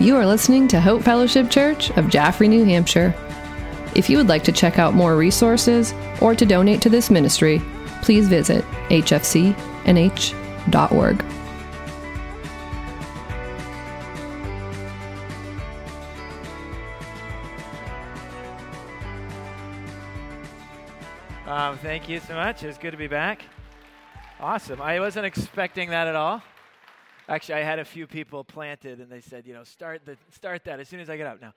You are listening to Hope Fellowship Church of Jaffrey, New Hampshire. If you would like to check out more resources or to donate to this ministry, please visit hfcnh.org. Um, thank you so much. It was good to be back. Awesome. I wasn't expecting that at all. Actually, I had a few people planted, and they said, you know, start the start that as soon as I get up. Now,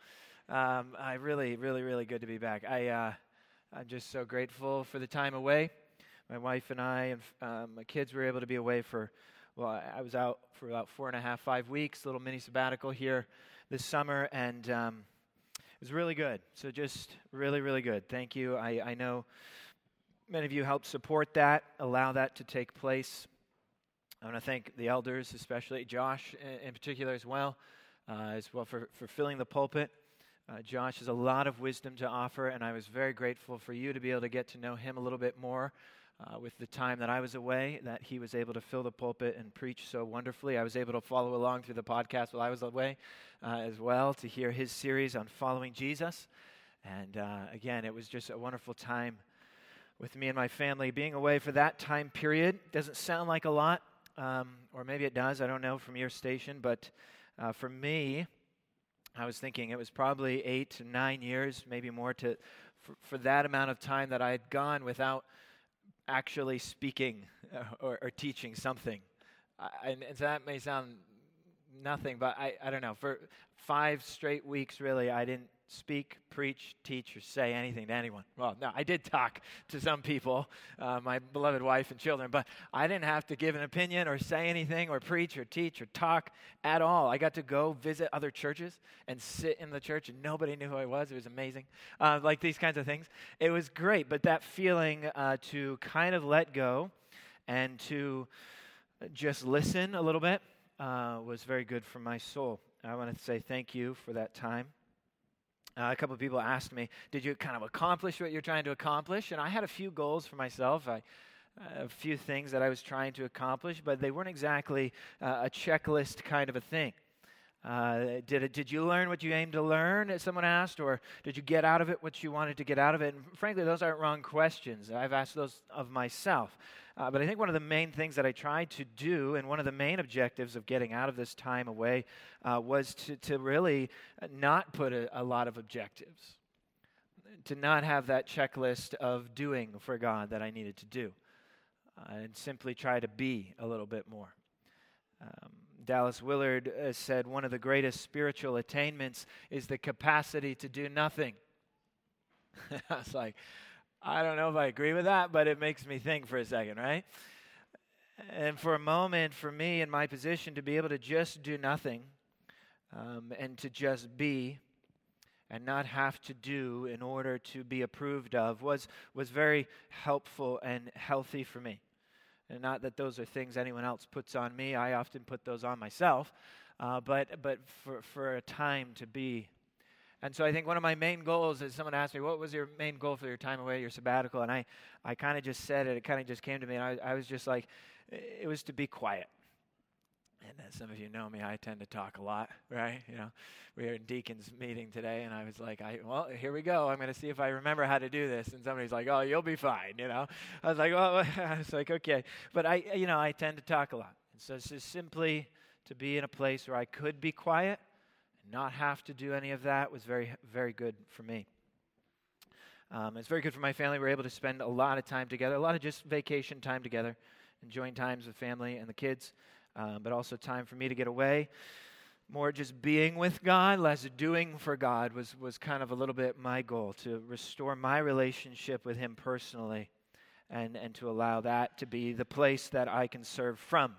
um, I really, really, really good to be back. I uh, I'm just so grateful for the time away. My wife and I and um, my kids were able to be away for. Well, I, was out for about four and a half, five weeks, little mini sabbatical here this summer, and um, it was really good. So just really, really good. Thank you. I, I know many of you helped support that, allow that to take place. I want to thank the elders, especially Josh in particular as well, uh, as well for, for filling the pulpit. Uh, Josh has a lot of wisdom to offer, and I was very grateful for you to be able to get to know him a little bit more uh, with the time that I was away, that he was able to fill the pulpit and preach so wonderfully. I was able to follow along through the podcast while I was away uh, as well to hear his series on following Jesus. And uh, again, it was just a wonderful time with me and my family. Being away for that time period doesn't sound like a lot, um, or maybe it does, I don't know from your station, but uh, for me, I was thinking it was probably eight to nine years, maybe more, to for, for that amount of time that I had gone without actually speaking uh, or, or teaching something. I, and, and so that may sound nothing, but I, I don't know. For five straight weeks, really, I didn't speak, preach, teach, or say anything to anyone. Well, no, I did talk to some people, uh, my beloved wife and children, but I didn't have to give an opinion or say anything or preach or teach or talk at all. I got to go visit other churches and sit in the church, and nobody knew who I was. It was amazing. Uh, like these kinds of things. It was great, but that feeling uh, to kind of let go and to just listen a little bit uh, was very good for my soul. I want to say thank you for that time. Uh, a couple of people asked me, Did you kind of accomplish what you're trying to accomplish? And I had a few goals for myself. I, a few things that I was trying to accomplish, but they weren't exactly uh, a checklist kind of a thing. Uh, did, it, did you learn what you aimed to learn, as someone asked, or did you get out of it what you wanted to get out of it? And frankly, those aren't wrong questions. I've asked those of myself. Uh, but I think one of the main things that I tried to do, and one of the main objectives of getting out of this time away, uh, was to, to really not put a, a lot of objectives, to not have that checklist of doing for God that I needed to do, uh, and simply try to be a little bit more. Um, Dallas Willard uh, said one of the greatest spiritual attainments is the capacity to do nothing. I was like, I don't know if I agree with that, but it makes me think for a second, right? And for a moment, for me in my position, to be able to just do nothing um, and to just be and not have to do in order to be approved of was, was very helpful and healthy for me. And not that those are things anyone else puts on me, I often put those on myself. Uh, but but for, for a time to be and so I think one of my main goals is someone asked me, What was your main goal for your time away, your sabbatical? And I, I kind of just said it. It kind of just came to me. And I, I was just like, It was to be quiet. And as some of you know me, I tend to talk a lot, right? You know, we were in deacons meeting today, and I was like, I, well, here we go. I'm going to see if I remember how to do this. And somebody's like, oh, you'll be fine, you know. I was like, well, I was like, okay. But I, you know, I tend to talk a lot. And so it's just simply to be in a place where I could be quiet and not have to do any of that was very, very good for me. Um, it's very good for my family. We are able to spend a lot of time together, a lot of just vacation time together, enjoying times with family and the kids, um, but also time for me to get away. More just being with God, less doing for God was, was kind of a little bit my goal to restore my relationship with Him personally and, and to allow that to be the place that I can serve from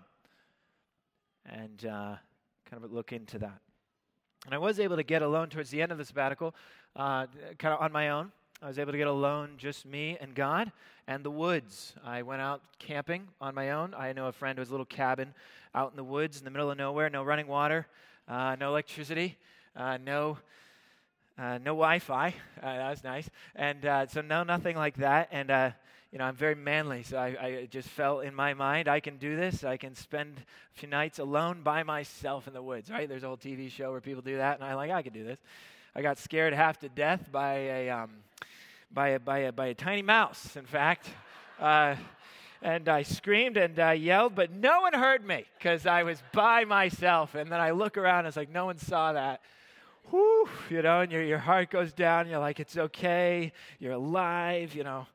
and uh, kind of look into that. And I was able to get alone towards the end of the sabbatical, uh, kind of on my own. I was able to get alone, just me and God and the woods. I went out camping on my own. I know a friend who has a little cabin out in the woods in the middle of nowhere, no running water, uh, no electricity, uh, no. Uh, no Wi-Fi. Uh, that was nice, and uh, so no, nothing like that. And you know, I'm very manly, so I, I just felt in my mind, I can do this. I can spend a few nights alone by myself in the woods, right? There's a whole TV show where people do that, and I'm like, I can do this. I got scared half to death by a, um, by a, by a, by a tiny mouse, in fact. Uh, and I screamed and I yelled, but no one heard me because I was by myself. And then I look around, it's like no one saw that. Whew, you know, and your, your heart goes down. You're like, it's okay. You're alive, you know.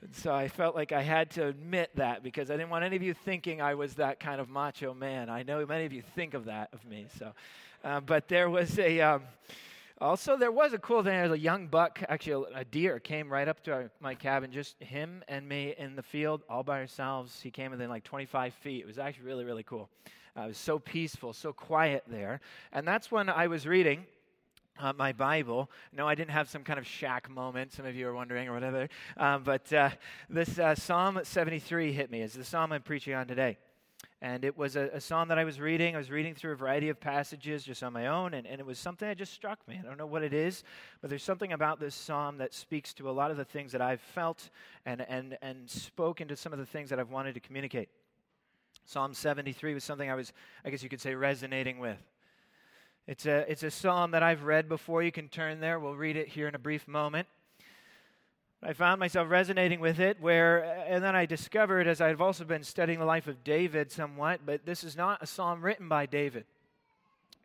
And so I felt like I had to admit that because I didn't want any of you thinking I was that kind of macho man. I know many of you think of that of me. So, uh, but there was a. Um, also, there was a cool thing. There was a young buck, actually, a deer came right up to our, my cabin, just him and me in the field, all by ourselves. He came within like 25 feet. It was actually really, really cool. Uh, it was so peaceful, so quiet there. And that's when I was reading uh, my Bible. No, I didn't have some kind of shack moment, some of you are wondering or whatever. Um, but uh, this uh, Psalm 73 hit me. It's the psalm I'm preaching on today. And it was a, a, psalm that I was reading. I was reading through a variety of passages just on my own, and, and it was something that just struck me. I don't know what it is, but there's something about this psalm that speaks to a lot of the things that I've felt and, and, and spoke into some of the things that I've wanted to communicate. Psalm 73 was something I was, I guess you could say, resonating with. It's a, it's a psalm that I've read before. You can turn there. We'll read it here in a brief moment. I found myself resonating with it, where, uh, and then I discovered as I've also been studying the life of David somewhat, but this is not a psalm written by David.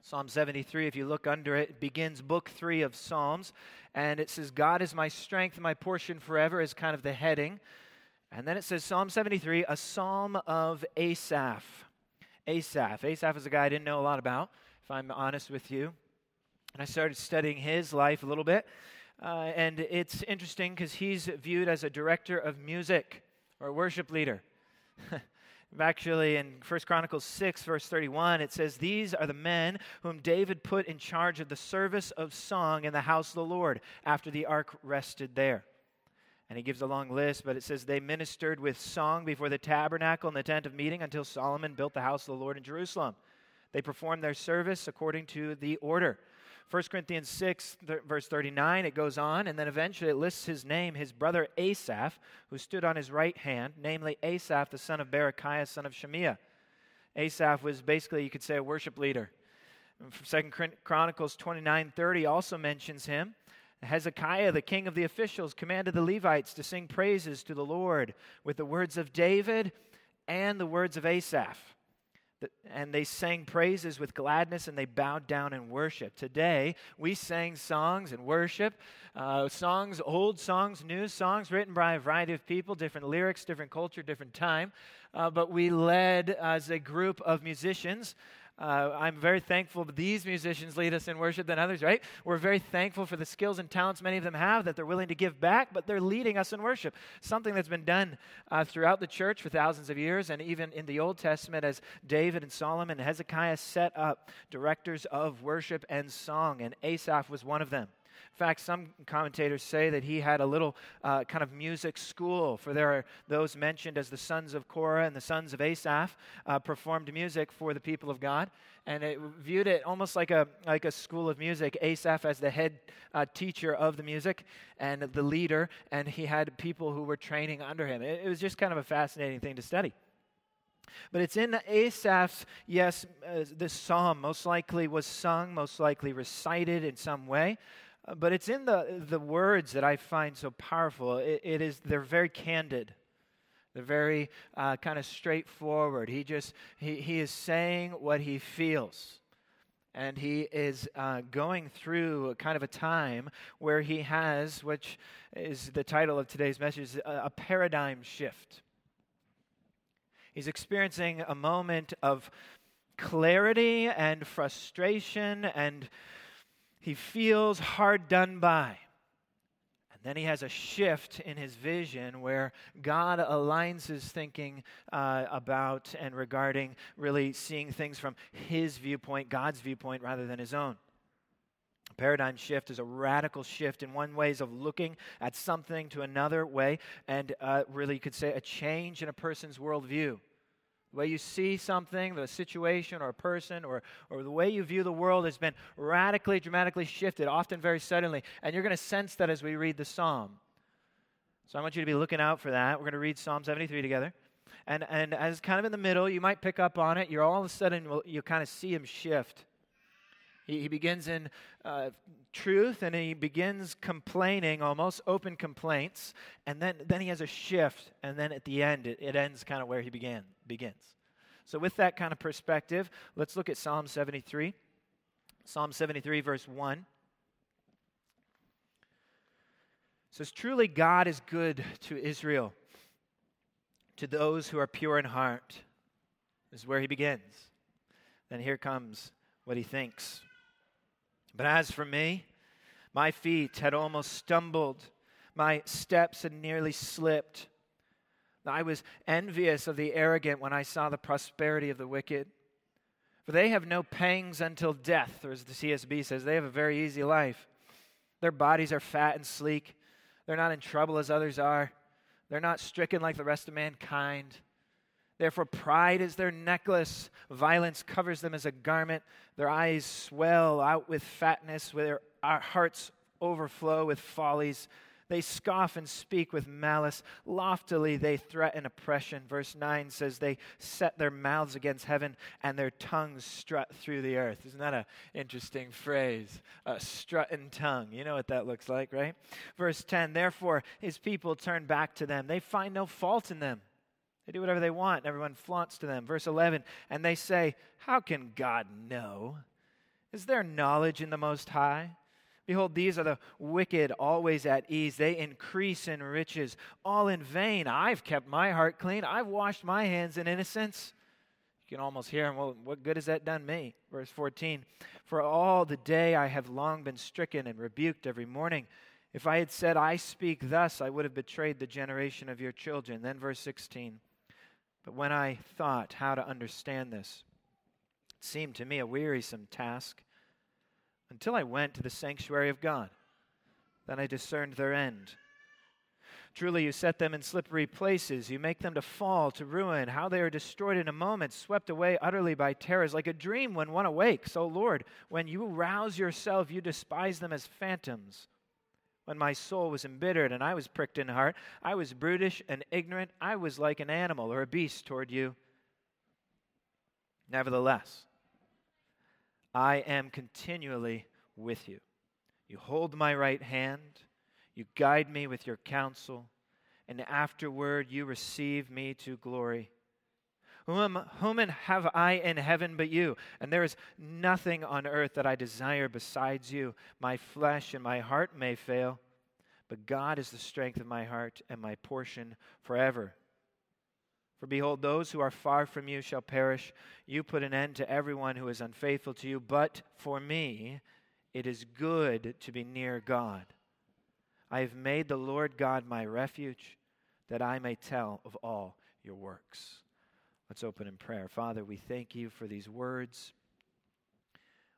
Psalm 73, if you look under it, begins book three of Psalms, and it says, God is my strength my portion forever, is kind of the heading. And then it says, Psalm 73, a psalm of Asaph. Asaph. Asaph is a guy I didn't know a lot about, if I'm honest with you. And I started studying his life a little bit. Uh, and it's interesting because he's viewed as a director of music or worship leader. Actually, in 1 Chronicles 6, verse 31, it says, These are the men whom David put in charge of the service of song in the house of the Lord after the ark rested there. And he gives a long list, but it says, They ministered with song before the tabernacle and the tent of meeting until Solomon built the house of the Lord in Jerusalem. They performed their service according to the order 1 Corinthians 6, th- verse 39, it goes on, and then eventually it lists his name, his brother Asaph, who stood on his right hand, namely Asaph, the son of Berechiah, son of Shemiah. Asaph was basically, you could say, a worship leader. Second Chronicles 29 30 also mentions him. Hezekiah, the king of the officials, commanded the Levites to sing praises to the Lord with the words of David and the words of Asaph and they sang praises with gladness and they bowed down in worship. Today, we sang songs and worship, uh, songs, old songs, new songs written by a variety of people, different lyrics, different culture, different time. Uh, but we led as a group of musicians uh, I'm very thankful these musicians lead us in worship than others, right? We're very thankful for the skills and talents many of them have that they're willing to give back, but they're leading us in worship. Something that's been done uh, throughout the church for thousands of years, and even in the Old Testament as David and Solomon and Hezekiah set up directors of worship and song, and Asaph was one of them. In fact, some commentators say that he had a little uh, kind of music school, for there are those mentioned as the sons of Korah and the sons of Asaph uh, performed music for the people of God. And it viewed it almost like a, like a school of music. Asaph as the head uh, teacher of the music and the leader, and he had people who were training under him. It, it was just kind of a fascinating thing to study. But it's in Asaph's, yes, uh, this psalm most likely was sung, most likely recited in some way. Uh, but it's in the, the words that I find so powerful. It, it is, they're very candid. They're very uh, kind of straightforward. He just, he, he is saying what he feels. And he is uh, going through kind of a time where he has, which is the title of today's message, a, a paradigm shift. He's experiencing a moment of clarity and frustration and he feels hard done by. And then he has a shift in his vision where God aligns his thinking uh, about and regarding really seeing things from his viewpoint, God's viewpoint, rather than his own. A paradigm shift is a radical shift in one ways of looking at something to another way, and uh, really you could say a change in a person's worldview. The way you see something, the situation or a person, or, or the way you view the world has been radically, dramatically shifted, often very suddenly. And you're going to sense that as we read the psalm. So I want you to be looking out for that. We're going to read Psalm 73 together. And, and as kind of in the middle, you might pick up on it. You're all of a sudden, you kind of see him shift. He, he begins in uh, truth and he begins complaining, almost open complaints. And then, then he has a shift. And then at the end, it, it ends kind of where he began, begins. So, with that kind of perspective, let's look at Psalm 73. Psalm 73, verse 1. says, Truly God is good to Israel, to those who are pure in heart. This is where he begins. Then here comes what he thinks. But as for me, my feet had almost stumbled, my steps had nearly slipped. I was envious of the arrogant when I saw the prosperity of the wicked. For they have no pangs until death, or as the CSB says, they have a very easy life. Their bodies are fat and sleek. They're not in trouble as others are. They're not stricken like the rest of mankind. Therefore, pride is their necklace. Violence covers them as a garment. Their eyes swell out with fatness, their hearts overflow with follies. They scoff and speak with malice. Loftily they threaten oppression. Verse 9 says, They set their mouths against heaven and their tongues strut through the earth. Isn't that an interesting phrase? A strutting tongue. You know what that looks like, right? Verse 10 Therefore his people turn back to them. They find no fault in them. They do whatever they want, and everyone flaunts to them. Verse 11 And they say, How can God know? Is there knowledge in the Most High? Behold, these are the wicked, always at ease. They increase in riches, all in vain. I've kept my heart clean. I've washed my hands in innocence. You can almost hear him. Well, what good has that done me? Verse 14 For all the day I have long been stricken and rebuked every morning. If I had said, I speak thus, I would have betrayed the generation of your children. Then, verse 16 But when I thought how to understand this, it seemed to me a wearisome task until I went to the sanctuary of God. Then I discerned their end. Truly, you set them in slippery places. You make them to fall, to ruin. How they are destroyed in a moment, swept away utterly by terrors, like a dream when one awakes. O Lord, when you rouse yourself, you despise them as phantoms. When my soul was embittered and I was pricked in heart, I was brutish and ignorant. I was like an animal or a beast toward you. Nevertheless, I am continually with you. You hold my right hand, you guide me with your counsel, and afterward you receive me to glory. Whom, whom have I in heaven but you? And there is nothing on earth that I desire besides you. My flesh and my heart may fail, but God is the strength of my heart and my portion forever. For behold, those who are far from you shall perish. You put an end to everyone who is unfaithful to you. But for me, it is good to be near God. I have made the Lord God my refuge, that I may tell of all your works. Let's open in prayer. Father, we thank you for these words.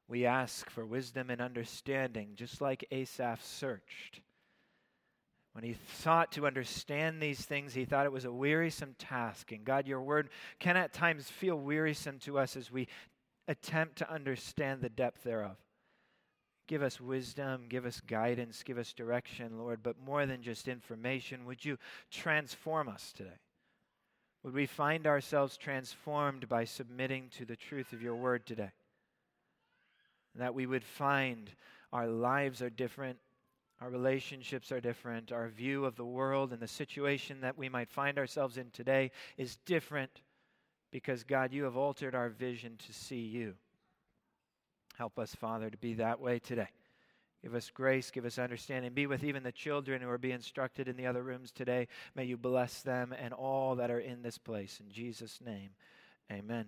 We ask for wisdom and understanding, just like Asaph searched. When he sought to understand these things, he thought it was a wearisome task. And God, your word can at times feel wearisome to us as we attempt to understand the depth thereof. Give us wisdom, give us guidance, give us direction, Lord, but more than just information, would you transform us today? Would we find ourselves transformed by submitting to the truth of your word today? that we would find our lives are different, our relationships are different. Our view of the world and the situation that we might find ourselves in today is different because, God, you have altered our vision to see you. Help us, Father, to be that way today. Give us grace, give us understanding. Be with even the children who are being instructed in the other rooms today. May you bless them and all that are in this place. In Jesus' name, amen.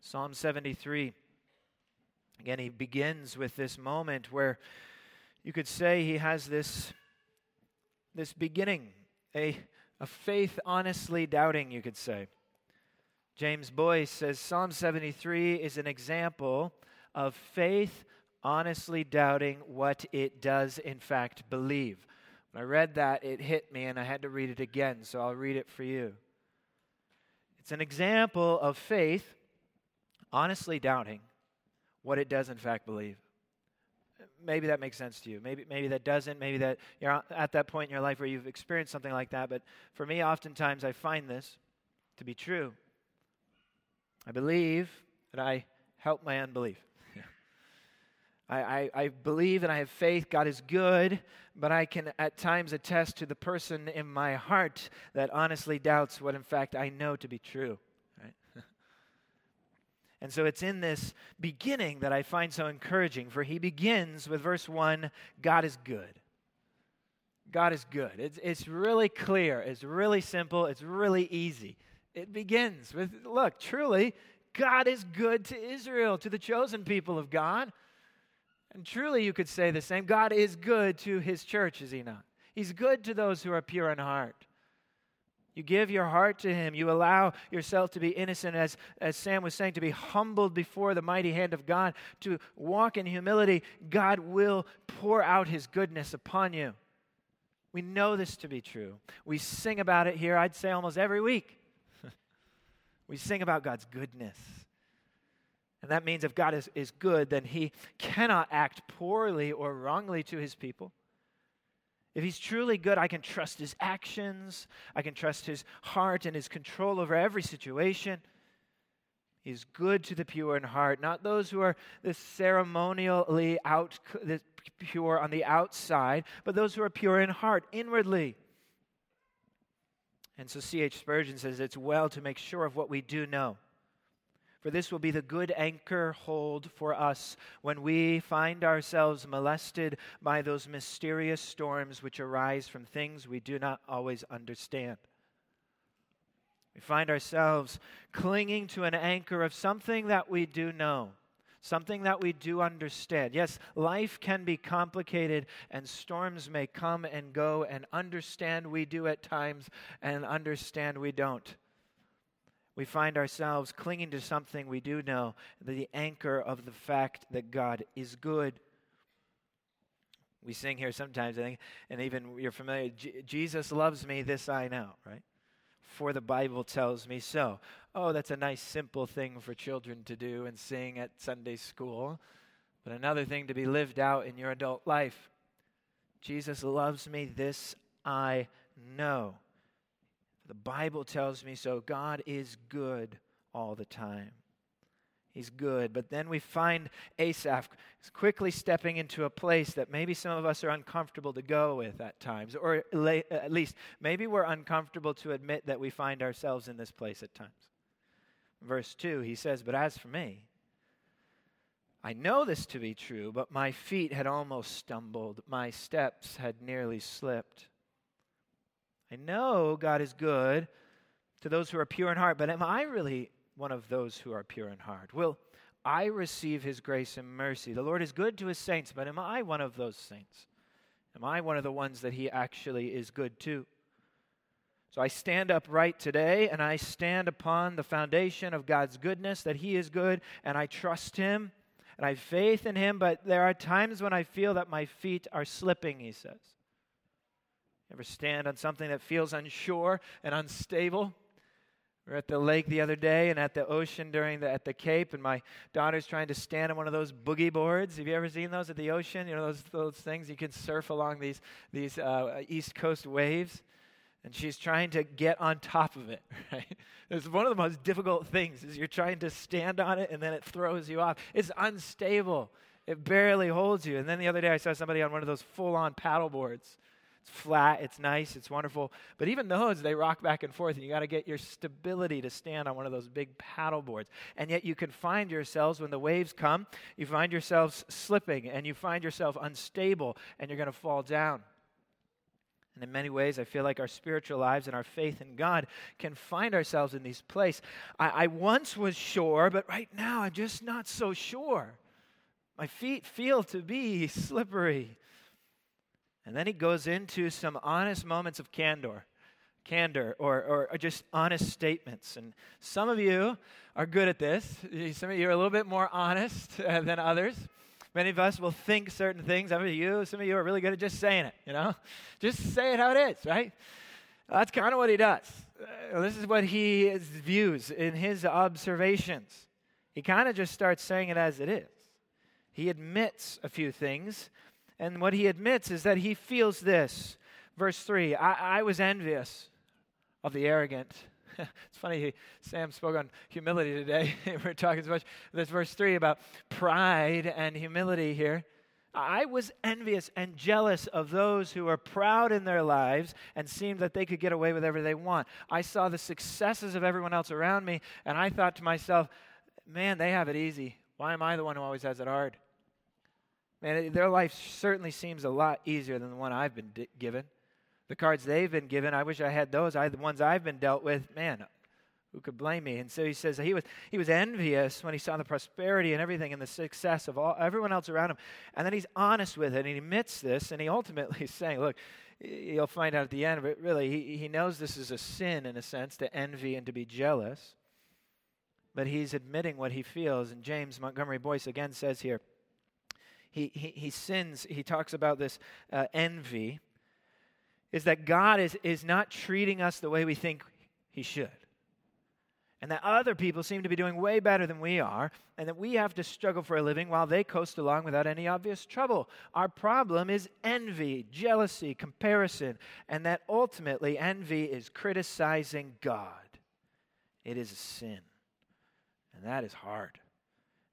Psalm 73. Again, he begins with this moment where you could say he has this, this beginning, a, a faith honestly doubting, you could say. James Boice says Psalm 73 is an example of faith honestly doubting what it does in fact believe. When I read that, it hit me and I had to read it again, so I'll read it for you. It's an example of faith honestly doubting what it does in fact believe. maybe that makes sense to you. Maybe, maybe that doesn't. Maybe that you're at that point in your life where you've experienced something like that. But for me, oftentimes I find this to be true. I believe that I help my unbelief. I, I, believe and I have faith. God is good, but I can at times attest to the person in my heart that honestly doubts what, in fact, I know to be true. And so it's in this beginning that I find so encouraging, for he begins with verse 1 God is good. God is good. It's, it's really clear, it's really simple, it's really easy. It begins with look, truly, God is good to Israel, to the chosen people of God. And truly, you could say the same God is good to his church, is he not? He's good to those who are pure in heart. You give your heart to Him. You allow yourself to be innocent, as, as Sam was saying, to be humbled before the mighty hand of God, to walk in humility. God will pour out His goodness upon you. We know this to be true. We sing about it here, I'd say almost every week. we sing about God's goodness. And that means if God is, is good, then He cannot act poorly or wrongly to His people. If he's truly good, I can trust his actions. I can trust his heart and his control over every situation. He's good to the pure in heart, not those who are the ceremonially out, the pure on the outside, but those who are pure in heart, inwardly. And so C.H. Spurgeon says it's well to make sure of what we do know. For this will be the good anchor hold for us when we find ourselves molested by those mysterious storms which arise from things we do not always understand. We find ourselves clinging to an anchor of something that we do know, something that we do understand. Yes, life can be complicated and storms may come and go, and understand we do at times, and understand we don't we find ourselves clinging to something we do know, the anchor of the fact that God is good. We sing here sometimes, I think, and even you're familiar, Jesus loves me, this I know, right? For the Bible tells me so. Oh, that's a nice, simple thing for children to do and sing at Sunday school, but another thing to be lived out in your adult life. Jesus loves me, this I know. The Bible tells me so. God is good all the time. He's good. But then we find Asaph quickly stepping into a place that maybe some of us are uncomfortable to go with at times, or at least maybe we're uncomfortable to admit that we find ourselves in this place at times. Verse 2, he says, But as for me, I know this to be true, but my feet had almost stumbled, my steps had nearly slipped. I know God is good to those who are pure in heart, but am I really one of those who are pure in heart? Will I receive his grace and mercy? The Lord is good to his saints, but am I one of those saints? Am I one of the ones that he actually is good to? So I stand upright today and I stand upon the foundation of God's goodness, that He is good, and I trust Him and I have faith in Him, but there are times when I feel that my feet are slipping, He says. Ever stand on something that feels unsure and unstable? We were at the lake the other day and at the ocean during the at the Cape, and my daughter's trying to stand on one of those boogie boards. Have you ever seen those at the ocean? You know those those things you can surf along these these uh, East Coast waves, and she's trying to get on top of it. Right? It's one of the most difficult things is you're trying to stand on it and then it throws you off. It's unstable. It barely holds you. And then the other day I saw somebody on one of those full-on paddle boards it's flat, it's nice, it's wonderful. But even those, they rock back and forth, and you got to get your stability to stand on one of those big paddle boards. And yet you can find yourselves, when the waves come, you find yourselves slipping, and you find yourself unstable, and you're going to fall down. And in many ways, I feel like our spiritual lives and our faith in God can find ourselves in these places. I, I once was sure, but right now I'm just not so sure. My feet feel to be slippery. And then he goes into some honest moments of candor, candor, or, or, just honest statements. And some of you are good at this. Some of you are a little bit more honest uh, than others. Many of us will think certain things. Some of you, some of you are really good at just saying it. You know, just say it how it is, right? That's kind of what he does. Uh, this is what he views in his observations. He kind of just starts saying it as it is. He admits a few things. And what he admits is that he feels this. Verse 3 I, I was envious of the arrogant. it's funny, Sam spoke on humility today. We're talking so much. This verse 3 about pride and humility here. I was envious and jealous of those who are proud in their lives and seemed that they could get away with whatever they want. I saw the successes of everyone else around me, and I thought to myself, man, they have it easy. Why am I the one who always has it hard? Man, their life certainly seems a lot easier than the one I've been di- given. The cards they've been given, I wish I had those. I, the ones I've been dealt with, man, who could blame me? And so he says he was, he was envious when he saw the prosperity and everything and the success of all, everyone else around him. And then he's honest with it and he admits this and he ultimately is saying, look, you'll find out at the end, but really, he, he knows this is a sin in a sense to envy and to be jealous. But he's admitting what he feels. And James Montgomery Boice again says here, he, he, he sins, he talks about this uh, envy, is that God is, is not treating us the way we think he should. And that other people seem to be doing way better than we are, and that we have to struggle for a living while they coast along without any obvious trouble. Our problem is envy, jealousy, comparison, and that ultimately envy is criticizing God. It is a sin, and that is hard.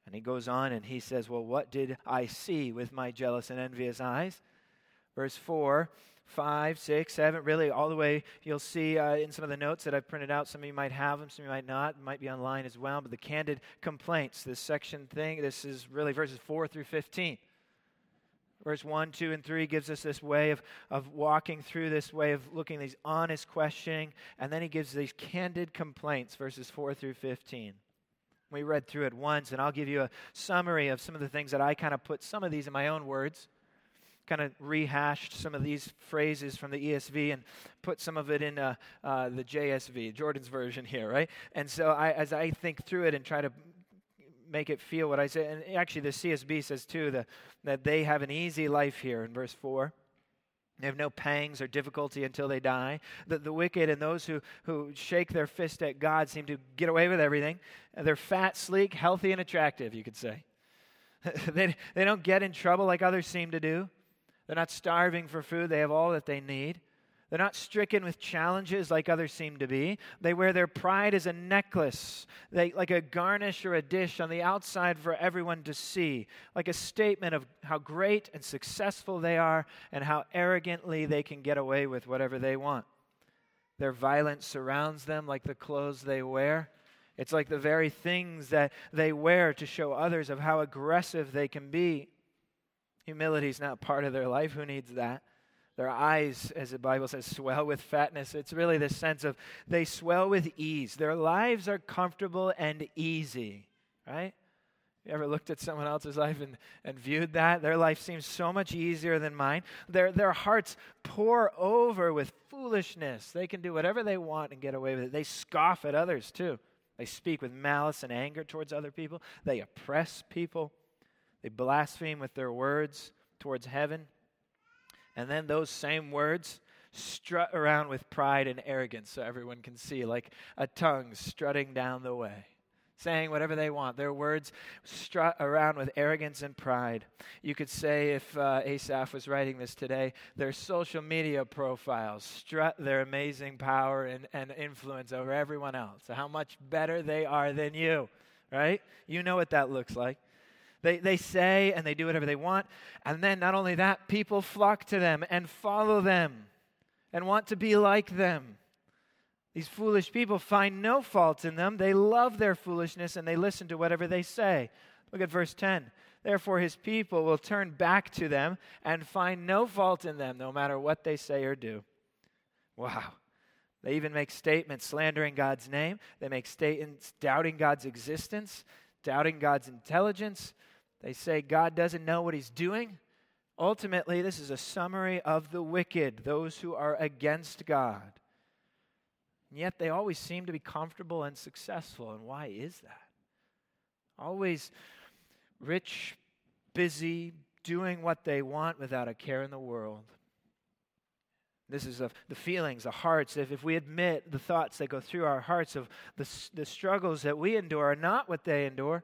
And he goes on and he says, Well, what did I see with my jealous and envious eyes? Verse 4 5, 6, 7, really all the way. You'll see uh, in some of the notes that I've printed out. Some of you might have them, some of you might not. might be online as well. But the candid complaints, this section thing, this is really verses 4 through 15. Verse 1, 2, and 3 gives us this way of, of walking through this way of looking these honest questioning. And then he gives these candid complaints, verses 4 through 15. We read through it once, and I'll give you a summary of some of the things that I kind of put some of these in my own words, kind of rehashed some of these phrases from the ESV and put some of it in uh, uh, the JSV, Jordan's version here, right? And so I, as I think through it and try to make it feel what I say, and actually the CSB says too the, that they have an easy life here in verse 4. They have no pangs or difficulty until they die. The, the wicked and those who, who shake their fist at God seem to get away with everything. They're fat, sleek, healthy, and attractive, you could say. they, they don't get in trouble like others seem to do. They're not starving for food, they have all that they need. They're not stricken with challenges like others seem to be. They wear their pride as a necklace, they, like a garnish or a dish on the outside for everyone to see, like a statement of how great and successful they are and how arrogantly they can get away with whatever they want. Their violence surrounds them like the clothes they wear. It's like the very things that they wear to show others of how aggressive they can be. Humility is not part of their life. Who needs that? Their eyes, as the Bible says, swell with fatness. It's really this sense of they swell with ease. Their lives are comfortable and easy, right? You ever looked at someone else's life and, and viewed that? Their life seems so much easier than mine. Their, their hearts pour over with foolishness. They can do whatever they want and get away with it. They scoff at others, too. They speak with malice and anger towards other people. They oppress people. They blaspheme with their words towards heaven. And then those same words strut around with pride and arrogance so everyone can see, like a tongue strutting down the way, saying whatever they want. Their words strut around with arrogance and pride. You could say, if uh, Asaph was writing this today, their social media profiles strut their amazing power and, and influence over everyone else, how much better they are than you, right? You know what that looks like. They, they say and they do whatever they want. And then, not only that, people flock to them and follow them and want to be like them. These foolish people find no fault in them. They love their foolishness and they listen to whatever they say. Look at verse 10. Therefore, his people will turn back to them and find no fault in them, no matter what they say or do. Wow. They even make statements slandering God's name. They make statements doubting God's existence, doubting God's intelligence, they say God doesn't know what he's doing. Ultimately, this is a summary of the wicked, those who are against God. And yet they always seem to be comfortable and successful. And why is that? Always rich, busy, doing what they want without a care in the world. This is a, the feelings, the hearts. If, if we admit the thoughts that go through our hearts of the, the struggles that we endure are not what they endure,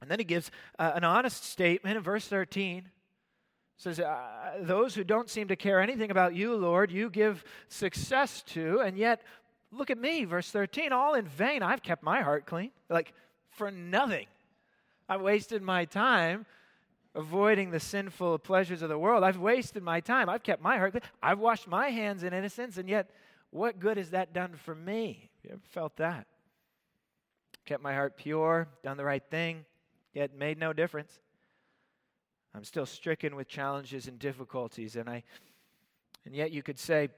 And then he gives uh, an honest statement in verse 13 says, uh, Those who don't seem to care anything about you, Lord, you give success to, and yet, look at me, verse 13, all in vain. I've kept my heart clean. Like, for nothing. I've wasted my time avoiding the sinful pleasures of the world. I've wasted my time. I've kept my heart clean. I've washed my hands in innocence, and yet, what good has that done for me? You ever felt that? Kept my heart pure, done the right thing, yet made no difference. I'm still stricken with challenges and difficulties. And, I, and yet you could say,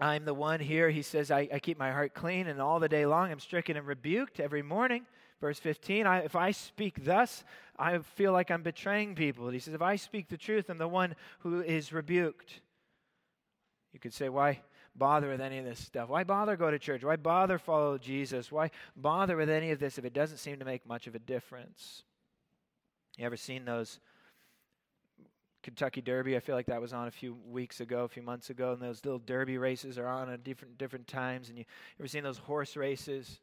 I'm the one here. He says, I, I keep my heart clean, and all the day long I'm stricken and rebuked every morning. Verse 15, I, if I speak thus, I feel like I'm betraying people. He says, if I speak the truth, I'm the one who is rebuked. You could say, why bother with any of this stuff? Why bother go to church? Why bother follow Jesus? Why bother with any of this if it doesn't seem to make much of a difference? You ever seen those Kentucky Derby. I feel like that was on a few weeks ago, a few months ago, and those little Derby races are on at different different times. And you ever seen those horse races?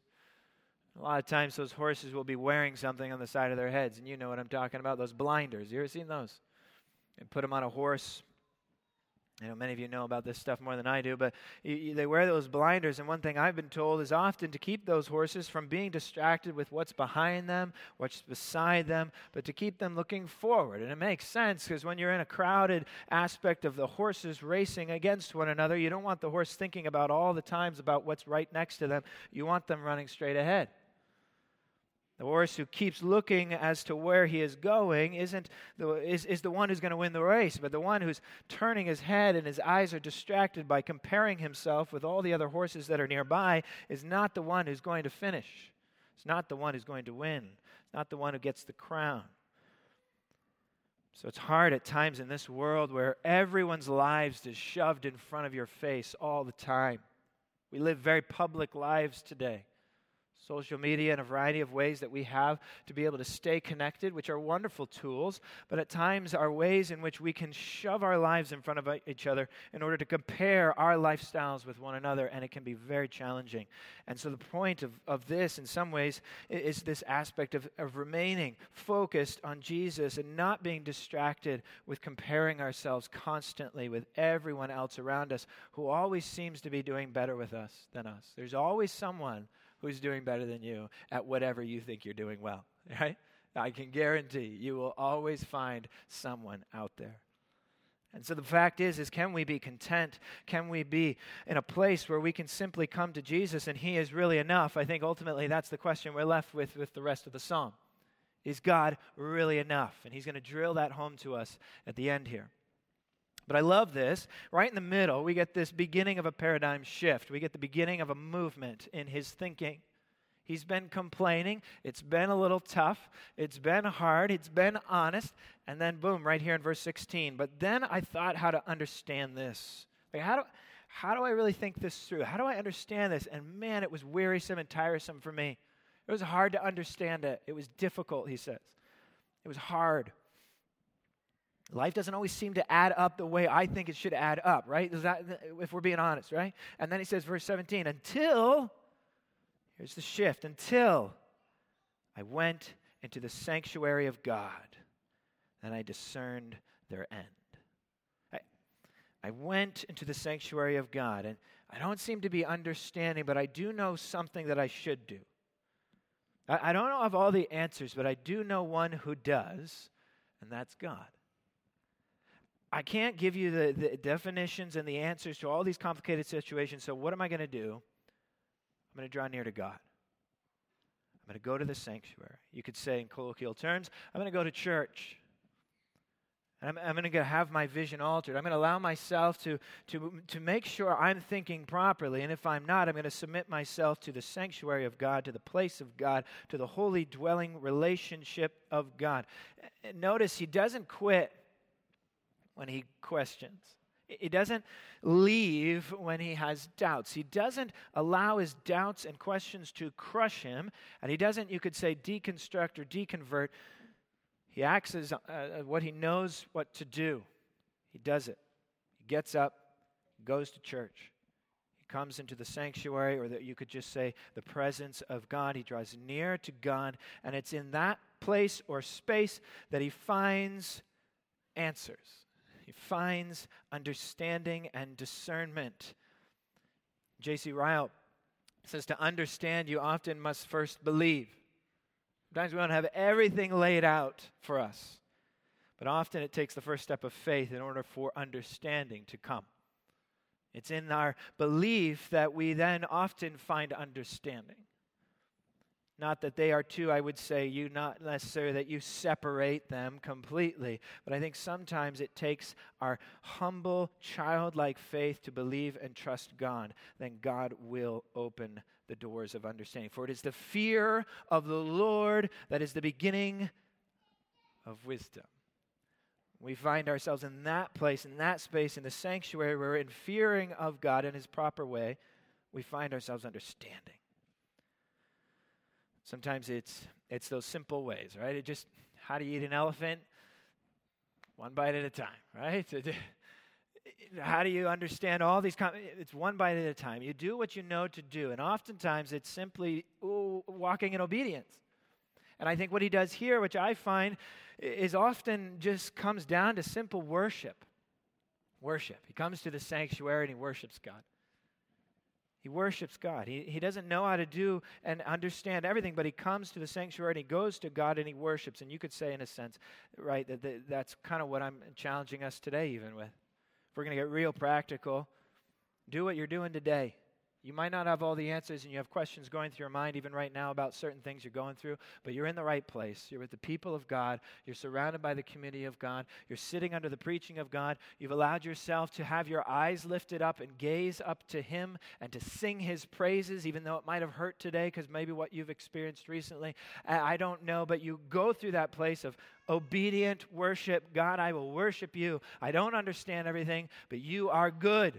A lot of times, those horses will be wearing something on the side of their heads, and you know what I'm talking about. Those blinders. You ever seen those? And put them on a horse I know many of you know about this stuff more than I do, but you, you, they wear those blinders, and one thing I've been told is often to keep those horses from being distracted with what's behind them, what's beside them, but to keep them looking forward. And it makes sense because when you're in a crowded aspect of the horses racing against one another, you don't want the horse thinking about all the times about what's right next to them. You want them running straight ahead. The horse who keeps looking as to where he is going isn't the, is, is the one who's going to win the race, but the one who's turning his head and his eyes are distracted by comparing himself with all the other horses that are nearby is not the one who's going to finish. It's not the one who's going to win. It's not the one who gets the crown. So it's hard at times in this world where everyone's lives is shoved in front of your face all the time. We live very public lives today social media and a variety of ways that we have to be able to stay connected, which are wonderful tools, but at times are ways in which we can shove our lives in front of each other in order to compare our lifestyles with one another, and it can be very challenging. And so, the point of, of this, in some ways, is this aspect of, of remaining focused on Jesus and not being distracted with comparing ourselves constantly with everyone else around us who always seems to be doing better with us than us. There's always someone who's doing better than you at whatever you think you're doing well, right? I can guarantee you will always find someone out there. And so the fact is is can we be content? Can we be in a place where we can simply come to Jesus and he is really enough? I think ultimately that's the question we're left with with the rest of the psalm. Is God really enough? And he's going to drill that home to us at the end here. But I love this. Right in the middle, we get this beginning of a paradigm shift. We get the beginning of a movement in his thinking. He's been complaining. It's been a little tough. It's been hard. It's been honest. And then, boom, right here in verse 16. But then I thought how to understand this. Like, how do, how do I really think this through? How do I understand this? And man, it was wearisome and tiresome for me. It was hard to understand it. It was difficult, he says. It was hard. Life doesn't always seem to add up the way I think it should add up, right? That, if we're being honest, right? And then he says, verse 17, until, here's the shift, until I went into the sanctuary of God, then I discerned their end. I, I went into the sanctuary of God, and I don't seem to be understanding, but I do know something that I should do. I, I don't of all the answers, but I do know one who does, and that's God. I can't give you the, the definitions and the answers to all these complicated situations. So, what am I going to do? I'm going to draw near to God. I'm going to go to the sanctuary. You could say in colloquial terms, I'm going to go to church. And I'm, I'm going to have my vision altered. I'm going to allow myself to, to, to make sure I'm thinking properly. And if I'm not, I'm going to submit myself to the sanctuary of God, to the place of God, to the holy dwelling relationship of God. Notice he doesn't quit when he questions. He doesn't leave when he has doubts. He doesn't allow his doubts and questions to crush him. And he doesn't, you could say, deconstruct or deconvert. He acts as uh, uh, what he knows what to do. He does it. He gets up, goes to church. He comes into the sanctuary, or that you could just say the presence of God. He draws near to God. And it's in that place or space that he finds answers. He finds understanding and discernment. J.C. Ryle says to understand, you often must first believe. Sometimes we don't have everything laid out for us, but often it takes the first step of faith in order for understanding to come. It's in our belief that we then often find understanding. Not that they are two, I would say, you not necessarily that you separate them completely, but I think sometimes it takes our humble, childlike faith to believe and trust God. Then God will open the doors of understanding. For it is the fear of the Lord that is the beginning of wisdom. We find ourselves in that place, in that space, in the sanctuary, where in fearing of God in His proper way, we find ourselves understanding. Sometimes it's it's those simple ways, right? It just how do you eat an elephant? One bite at a time, right? How do you understand all these? Com- it's one bite at a time. You do what you know to do, and oftentimes it's simply ooh, walking in obedience. And I think what he does here, which I find is often just comes down to simple worship. Worship. He comes to the sanctuary and he worships God. He worships God. He, he doesn't know how to do and understand everything, but he comes to the sanctuary and he goes to God and he worships. And you could say, in a sense, right, that, that that's kind of what I'm challenging us today, even with. If we're going to get real practical, do what you're doing today. You might not have all the answers and you have questions going through your mind even right now about certain things you're going through, but you're in the right place. You're with the people of God. You're surrounded by the community of God. You're sitting under the preaching of God. You've allowed yourself to have your eyes lifted up and gaze up to Him and to sing His praises, even though it might have hurt today because maybe what you've experienced recently. I don't know, but you go through that place of obedient worship. God, I will worship you. I don't understand everything, but you are good.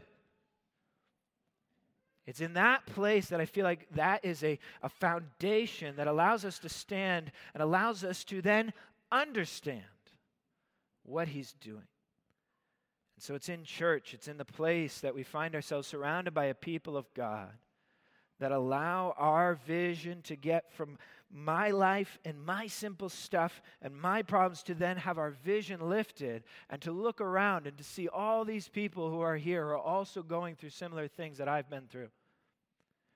It's in that place that I feel like that is a, a foundation that allows us to stand and allows us to then understand what He's doing. And so it's in church, it's in the place that we find ourselves surrounded by a people of God that allow our vision to get from my life and my simple stuff and my problems to then have our vision lifted and to look around and to see all these people who are here who are also going through similar things that I've been through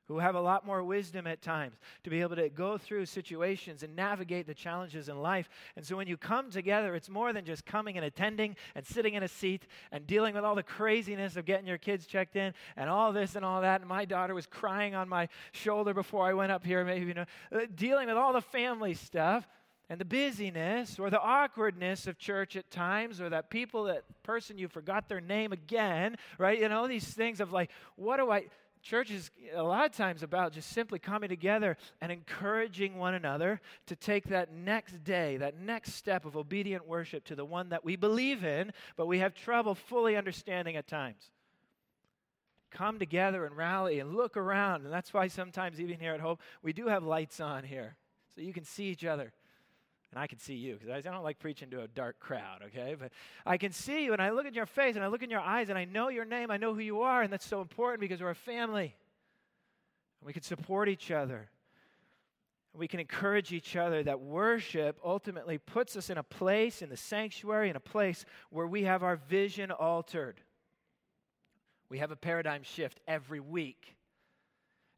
who have a lot more wisdom at times to be able to go through situations and navigate the challenges in life. And so when you come together, it's more than just coming and attending and sitting in a seat and dealing with all the craziness of getting your kids checked in and all this and all that. And my daughter was crying on my shoulder before I went up here, maybe, you know, uh, dealing with all the family stuff and the busyness or the awkwardness of church at times or that people that person you forgot their name again right you know these things of like what do i church is a lot of times about just simply coming together and encouraging one another to take that next day, that next step of obedient worship to the one that we believe in, but we have trouble fully understanding at times. Come together and rally and look around. And that's why sometimes, even here at Hope, we do have lights on here so you can see each other and I can see you because I don't like preaching to a dark crowd, okay? But I can see you and I look at your face and I look in your eyes and I know your name, I know who you are, and that's so important because we're a family. And we can support each other. We can encourage each other that worship ultimately puts us in a place, in the sanctuary, in a place where we have our vision altered. We have a paradigm shift every week.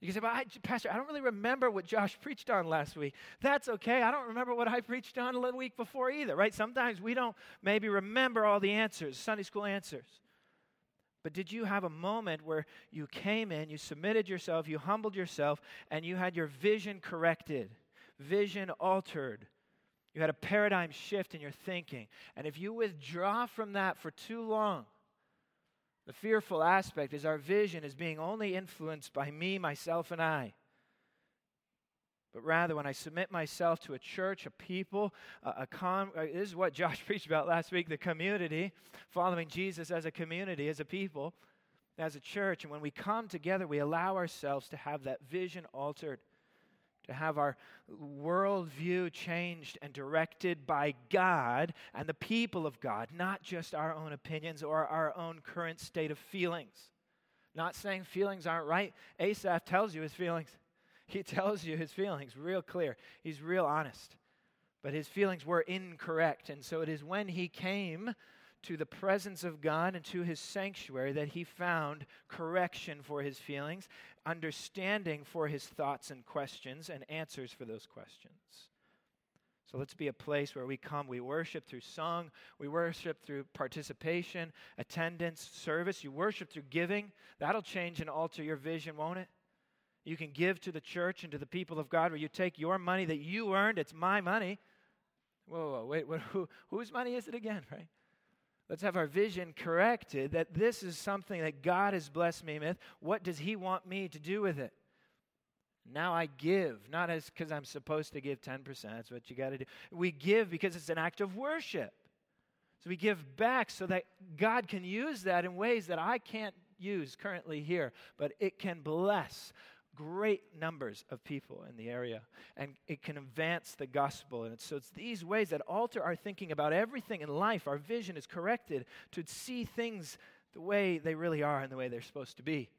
You can say, well, I, Pastor, I don't really remember what Josh preached on last week. That's okay. I don't remember what I preached on the week before either, right? Sometimes we don't maybe remember all the answers, Sunday school answers. But did you have a moment where you came in, you submitted yourself, you humbled yourself, and you had your vision corrected, vision altered? You had a paradigm shift in your thinking. And if you withdraw from that for too long, the fearful aspect is our vision is being only influenced by me, myself, and I. But rather, when I submit myself to a church, a people, a, a com- uh, this is what Josh preached about last week the community, following Jesus as a community, as a people, as a church. And when we come together, we allow ourselves to have that vision altered to have our worldview changed and directed by God and the people of God, not just our own opinions or our own current state of feelings. Not saying feelings aren't right. Asaph tells you his feelings. He tells you his feelings real clear. He's real honest. But his feelings were incorrect. And so it is when he came to the presence of God and to his sanctuary that he found correction for his feelings, understanding for his thoughts and questions, and answers for those questions. So let's be a place where we come, we worship through song, we worship through participation, attendance, service. You worship through giving. That'll change and alter your vision, won't it? You can give to the church and to the people of God where you take your money that you earned, it's my money. Whoa, whoa, wait, what, who, whose money is it again, right? Let's have our vision corrected that this is something that God has blessed me with. What does He want me to do with it? Now I give, not as because I'm supposed to give 10%. That's what you got to do. We give because it's an act of worship. So we give back so that God can use that in ways that I can't use currently here, but it can bless great numbers of people in the area and it can advance the gospel and so it's these ways that alter our thinking about everything in life our vision is corrected to see things the way they really are and the way they're supposed to be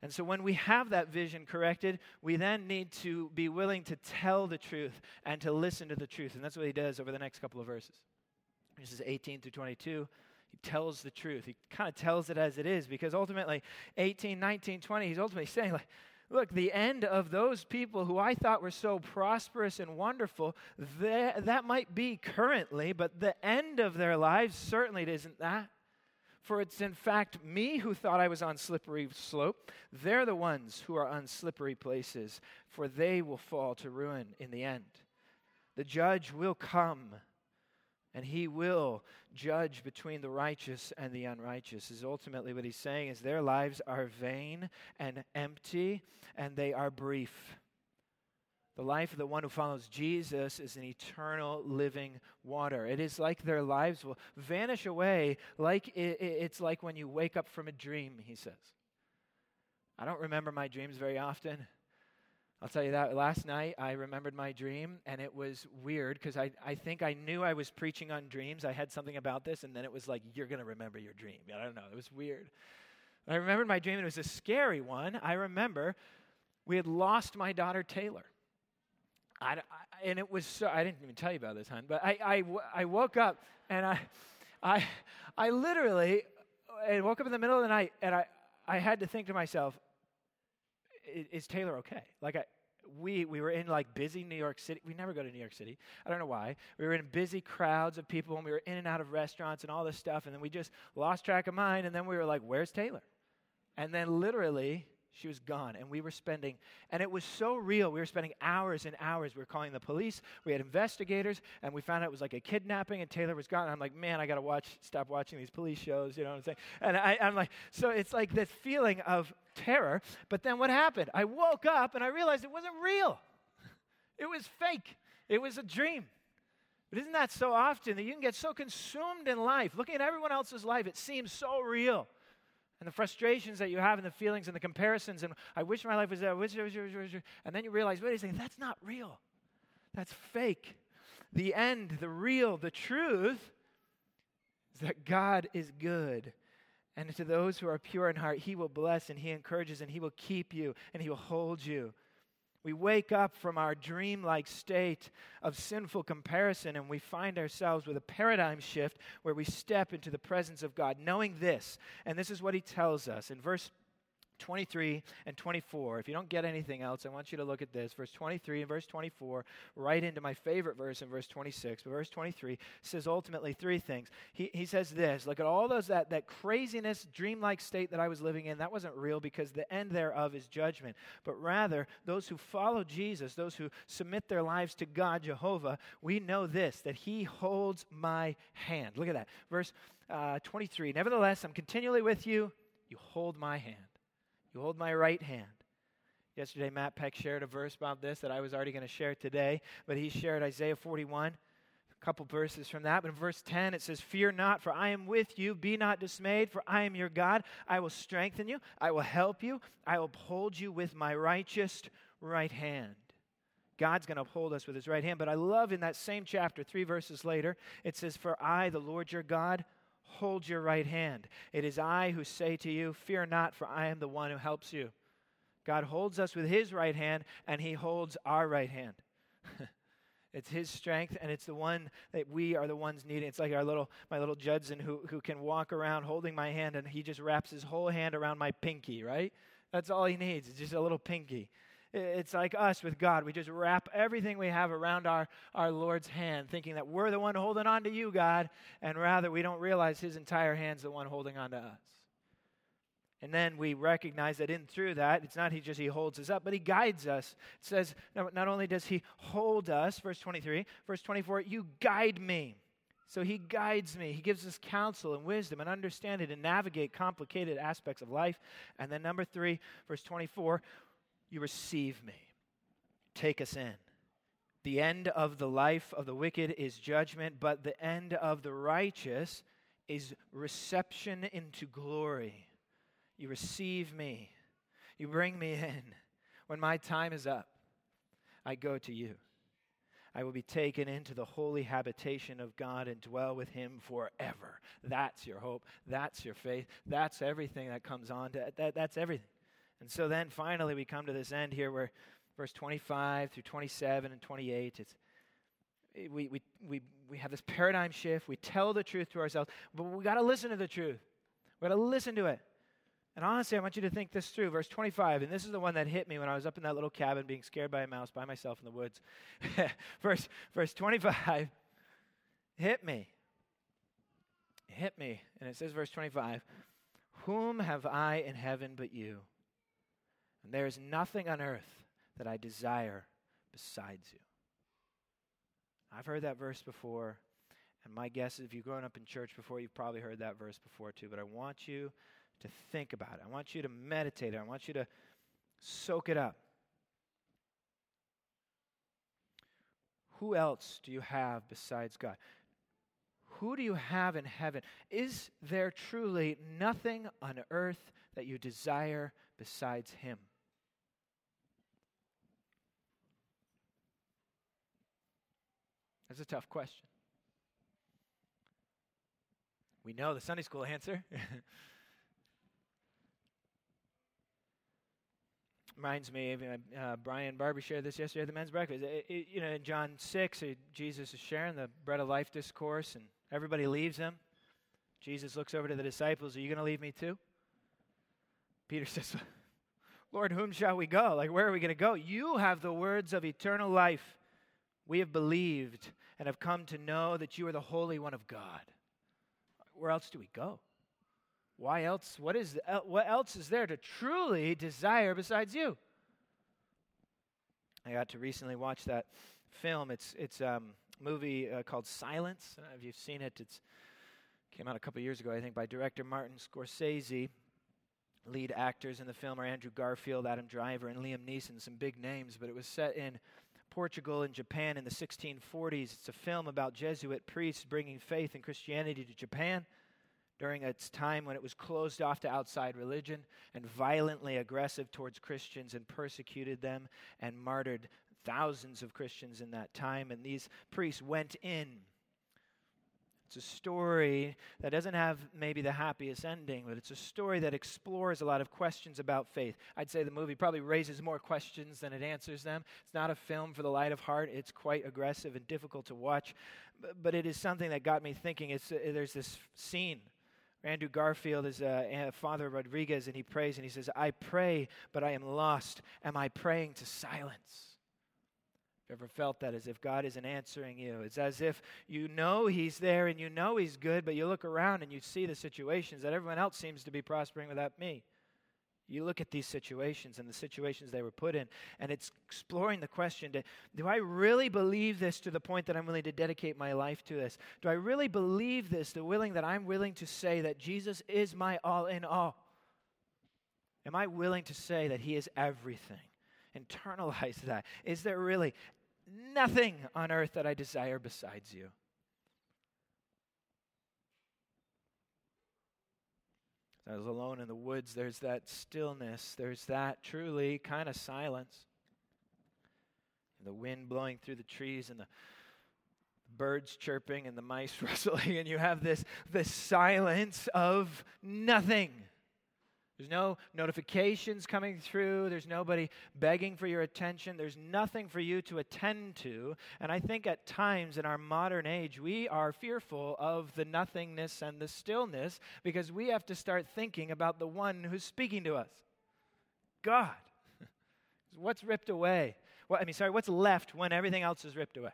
and so, when we have that vision corrected, we then need to be willing to tell the truth and to listen to the truth. And that's what he does over the next couple of verses. Verses 18 through 22, he tells the truth. He kind of tells it as it is because ultimately, 18, 19, 20, he's ultimately saying, like, look, the end of those people who I thought were so prosperous and wonderful, that might be currently, but the end of their lives certainly isn't that. For it's in fact me who thought I was on slippery slope. They're the ones who are on slippery places, for they will fall to ruin in the end. The judge will come, and he will judge between the righteous and the unrighteous. Is ultimately what he's saying is their lives are vain and empty, and they are brief. The life of the one who follows Jesus is an eternal living water. It is like their lives will vanish away, like it's like when you wake up from a dream, he says. I don't remember my dreams very often. I'll tell you that last night I remembered my dream, and it was weird because I, I think I knew I was preaching on dreams. I had something about this, and then it was like, you're going to remember your dream. I don't know. It was weird. I remembered my dream, and it was a scary one. I remember we had lost my daughter, Taylor. I, I, and it was so, I didn't even tell you about this, hon, but I, I, I woke up and I, I, I literally I woke up in the middle of the night and I, I had to think to myself, is Taylor okay? Like I, we, we were in like busy New York City. We never go to New York City. I don't know why. We were in busy crowds of people and we were in and out of restaurants and all this stuff. And then we just lost track of mine. And then we were like, where's Taylor? And then literally she was gone. And we were spending, and it was so real. We were spending hours and hours. We were calling the police. We had investigators, and we found out it was like a kidnapping, and Taylor was gone. And I'm like, man, I got to watch, stop watching these police shows. You know what I'm saying? And I, I'm like, so it's like this feeling of terror. But then what happened? I woke up and I realized it wasn't real, it was fake, it was a dream. But isn't that so often that you can get so consumed in life, looking at everyone else's life, it seems so real and the frustrations that you have and the feelings and the comparisons and I wish my life was there, wish, wish, wish, wish, and then you realize, wait a second, that's not real. That's fake. The end, the real, the truth is that God is good. And to those who are pure in heart, He will bless and He encourages and He will keep you and He will hold you. We wake up from our dreamlike state of sinful comparison and we find ourselves with a paradigm shift where we step into the presence of God, knowing this. And this is what he tells us in verse 23 and 24. If you don't get anything else, I want you to look at this. Verse 23 and verse 24, right into my favorite verse in verse 26. But verse 23 says ultimately three things. He, he says this Look at all those, that, that craziness, dreamlike state that I was living in, that wasn't real because the end thereof is judgment. But rather, those who follow Jesus, those who submit their lives to God, Jehovah, we know this, that He holds my hand. Look at that. Verse uh, 23 Nevertheless, I'm continually with you. You hold my hand. You hold my right hand. Yesterday, Matt Peck shared a verse about this that I was already going to share today, but he shared Isaiah 41, a couple verses from that. But in verse 10, it says, Fear not, for I am with you. Be not dismayed, for I am your God. I will strengthen you. I will help you. I will uphold you with my righteous right hand. God's going to uphold us with his right hand. But I love in that same chapter, three verses later, it says, For I, the Lord your God, hold your right hand. It is I who say to you, Fear not, for I am the one who helps you. God holds us with his right hand, and he holds our right hand. It's his strength, and it's the one that we are the ones needing. It's like our little, my little Judson who, who can walk around holding my hand, and he just wraps his whole hand around my pinky, right? That's all he needs. It's just a little pinky. It's like us with God. We just wrap everything we have around our, our Lord's hand, thinking that we're the one holding on to you, God, and rather we don't realize his entire hand's the one holding on to us. And then we recognize that in through that, it's not he just he holds us up, but he guides us. It says not only does he hold us, verse 23, verse 24, you guide me. So he guides me. He gives us counsel and wisdom and understanding to navigate complicated aspects of life. And then number three, verse 24, you receive me. Take us in. The end of the life of the wicked is judgment, but the end of the righteous is reception into glory. You receive me. You bring me in. When my time is up, I go to you. I will be taken into the holy habitation of God and dwell with him forever. That's your hope. That's your faith. That's everything that comes on to that, that's everything. And so then finally we come to this end here where verse 25 through 27 and 28 it's we, we, we, we have this paradigm shift. We tell the truth to ourselves, but we got to listen to the truth. We got to listen to it. And honestly, I want you to think this through. Verse 25, and this is the one that hit me when I was up in that little cabin being scared by a mouse by myself in the woods. verse, verse 25 hit me. Hit me. And it says, verse 25, Whom have I in heaven but you? And there is nothing on earth that I desire besides you. I've heard that verse before, and my guess is if you've grown up in church before, you've probably heard that verse before too. But I want you to think about it. I want you to meditate it. I want you to soak it up. Who else do you have besides God? Who do you have in heaven? Is there truly nothing on earth that you desire besides Him? That's a tough question. We know the Sunday school answer. reminds me of uh, Brian Barbie shared this yesterday at the men's breakfast. It, it, you know, in John 6, it, Jesus is sharing the bread of life discourse, and everybody leaves him. Jesus looks over to the disciples, Are you going to leave me too? Peter says, Lord, whom shall we go? Like, where are we going to go? You have the words of eternal life. We have believed and have come to know that you are the Holy One of God. Where else do we go? Why else? What, is, what else is there to truly desire besides you? I got to recently watch that film. It's it's um, movie uh, called Silence. I don't know if you've seen it. It's came out a couple years ago, I think, by director Martin Scorsese. Lead actors in the film are Andrew Garfield, Adam Driver, and Liam Neeson. Some big names, but it was set in Portugal and Japan in the 1640s. It's a film about Jesuit priests bringing faith and Christianity to Japan during its time when it was closed off to outside religion and violently aggressive towards Christians and persecuted them and martyred thousands of Christians in that time. And these priests went in. It's a story that doesn't have maybe the happiest ending, but it's a story that explores a lot of questions about faith. I'd say the movie probably raises more questions than it answers them. It's not a film for the light of heart, it's quite aggressive and difficult to watch, but, it is something that got me thinking. It's, uh, there's this scene Andrew Garfield is a, a father Rodrigues, and he prays and he says, I pray, but I am lost. Am I praying to silence? You ever felt that as if God isn't answering you? It's as if you know He's there and you know He's good, but you look around and you see the situations that everyone else seems to be prospering without me. You look at these situations and the situations they were put in, and it's exploring the question to, do I really believe this to the point that I'm willing to dedicate my life to this? Do I really believe this, the willing that I'm willing to say that Jesus is my all in all? Am I willing to say that He is everything? Internalize that. Is there really nothing on earth that I desire besides you? I was alone in the woods, there's that stillness, there's that truly kind of silence. The wind blowing through the trees and the birds chirping and the mice rustling, and you have this, this silence of nothing. There's no notifications coming through. There's nobody begging for your attention. There's nothing for you to attend to. And I think at times in our modern age, we are fearful of the nothingness and the stillness because we have to start thinking about the one who's speaking to us God. what's ripped away? Well, I mean, sorry, what's left when everything else is ripped away?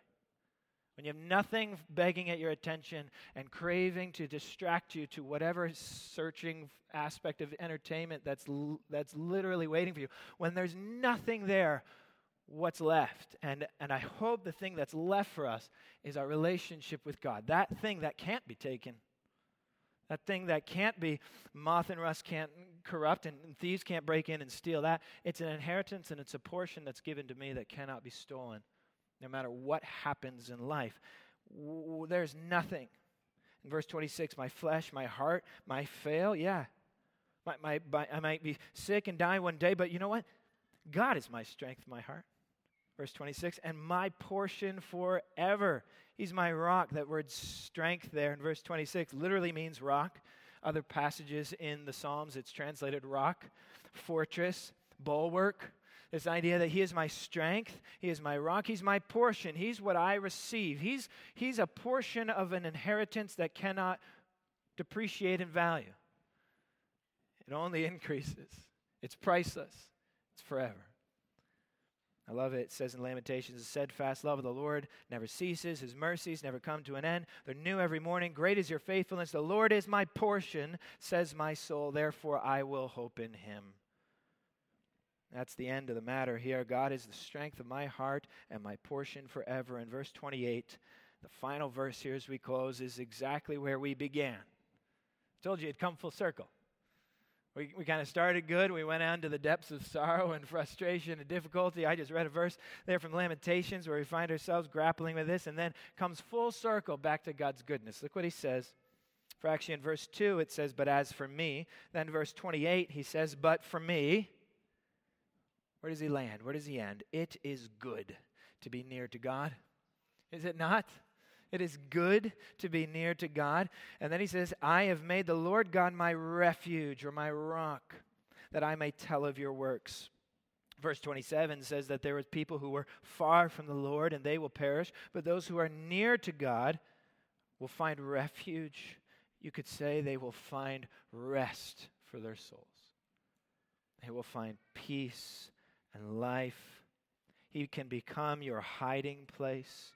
When you have nothing begging at your attention and craving to distract you to whatever searching aspect of entertainment that's, that's literally waiting for you, when there's nothing there, what's left? And, and I hope the thing that's left for us is our relationship with God. That thing that can't be taken. That thing that can't be, moth and rust can't corrupt and thieves can't break in and steal that. It's an inheritance and it's a portion that's given to me that cannot be stolen no matter what happens in life. There's nothing. In verse 26, my flesh, my heart my fail. Yeah. My, my, my, I might be sick and die one day, but you know what? God is my strength, my heart. Verse 26, and my portion forever. He's my rock. That word strength there in verse 26 literally means rock. Other passages in the Psalms, it's translated rock, fortress, bulwark. This idea that He is my strength, He is my rock, He's my portion, He's what I receive. He's, he's a portion of an inheritance that cannot depreciate in value. It only increases, it's priceless, it's forever. I love it. It says in Lamentations, the steadfast love of the Lord never ceases. His mercies never come to an end. They're new every morning. Great is your faithfulness. The Lord is my portion, says my soul. Therefore, I will hope in him. That's the end of the matter here. God is the strength of my heart and my portion forever. In verse 28, the final verse here as we close is exactly where we began. I told you it'd come full circle. We, we kind of started good. We went on to the depths of sorrow and frustration and difficulty. I just read a verse there from Lamentations where we find ourselves grappling with this and then comes full circle back to God's goodness. Look what he says. For actually, in verse 2, it says, But as for me. Then, verse 28, he says, But for me. Where does he land? Where does he end? It is good to be near to God. Is it not? It is good to be near to God. And then he says, I have made the Lord God my refuge or my rock, that I may tell of your works. Verse 27 says that there was people who were far from the Lord and they will perish, but those who are near to God will find refuge. You could say they will find rest for their souls. They will find peace and life. He can become your hiding place,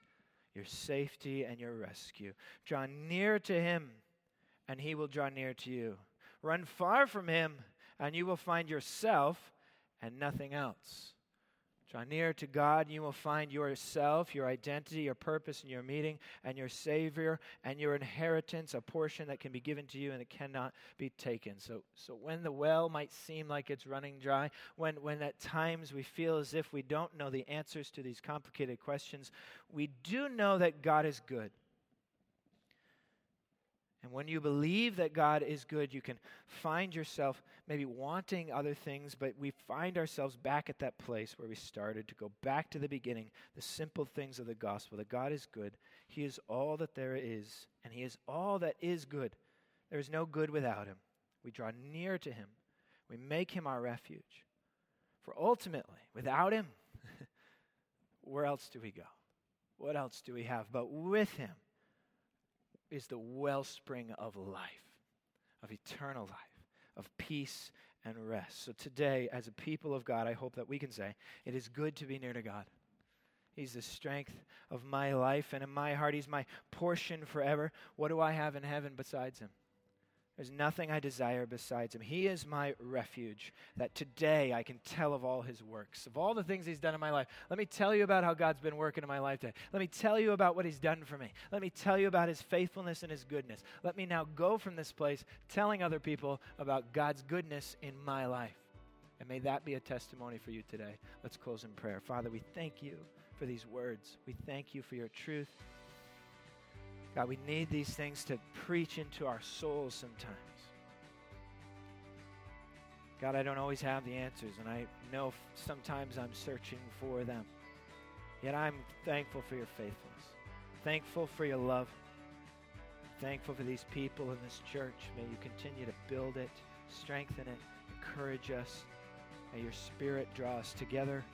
your safety, and your rescue. Draw near to him, and he will draw near to you. Run far from him, and you will find yourself and nothing else. Draw near to God, and you will find yourself, your identity, your purpose and your meeting, and your Savior, and your inheritance, a portion that can be given to you and it cannot be taken. So, so when the well might seem like it's running dry, when, when at times we feel as if we don't know the answers to these complicated questions, we do know that God is good. And when you believe that God is good, you can find yourself maybe wanting other things, but we find ourselves back at that place where we started to go back to the beginning, the simple things of the gospel that God is good. He is all that there is, and He is all that is good. There is no good without Him. We draw near to Him, we make Him our refuge. For ultimately, without Him, where else do we go? What else do we have? But with Him, is the wellspring of life, of eternal life, of peace and rest. So today, as a people of God, I hope that we can say, it is good to be near to God. He's the strength of my life, and in my heart, He's my portion forever. What do I have in heaven besides Him? There's nothing I desire besides him. He is my refuge, that today I can tell of all his works, of all the things he's done in my life. Let me tell you about how God's been working in my life today. Let me tell you about what he's done for me. Let me tell you about his faithfulness and his goodness. Let me now go from this place telling other people about God's goodness in my life. And may that be a testimony for you today. Let's close in prayer. Father, we thank you for these words. We thank you for your truth. God, we need these things to preach into our souls sometimes. God, I don't always have the answers, and I know sometimes I'm searching for them. Yet I'm thankful for your faithfulness, thankful for your love, thankful for these people in this church. May you continue to build it, strengthen it, encourage us. May your spirit draw us together.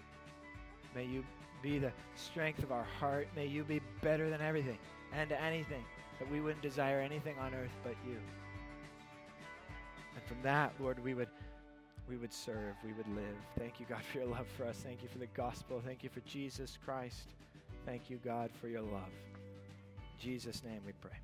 May you be the strength of our heart. May you be better than everything and anything, that we wouldn't desire anything on earth but you. And from that, Lord, we would we would serve, we would live. Thank you, God, for your love for us. Thank you for the gospel. Thank you for Jesus Christ. Thank you, God, for your love. In Jesus' name we pray.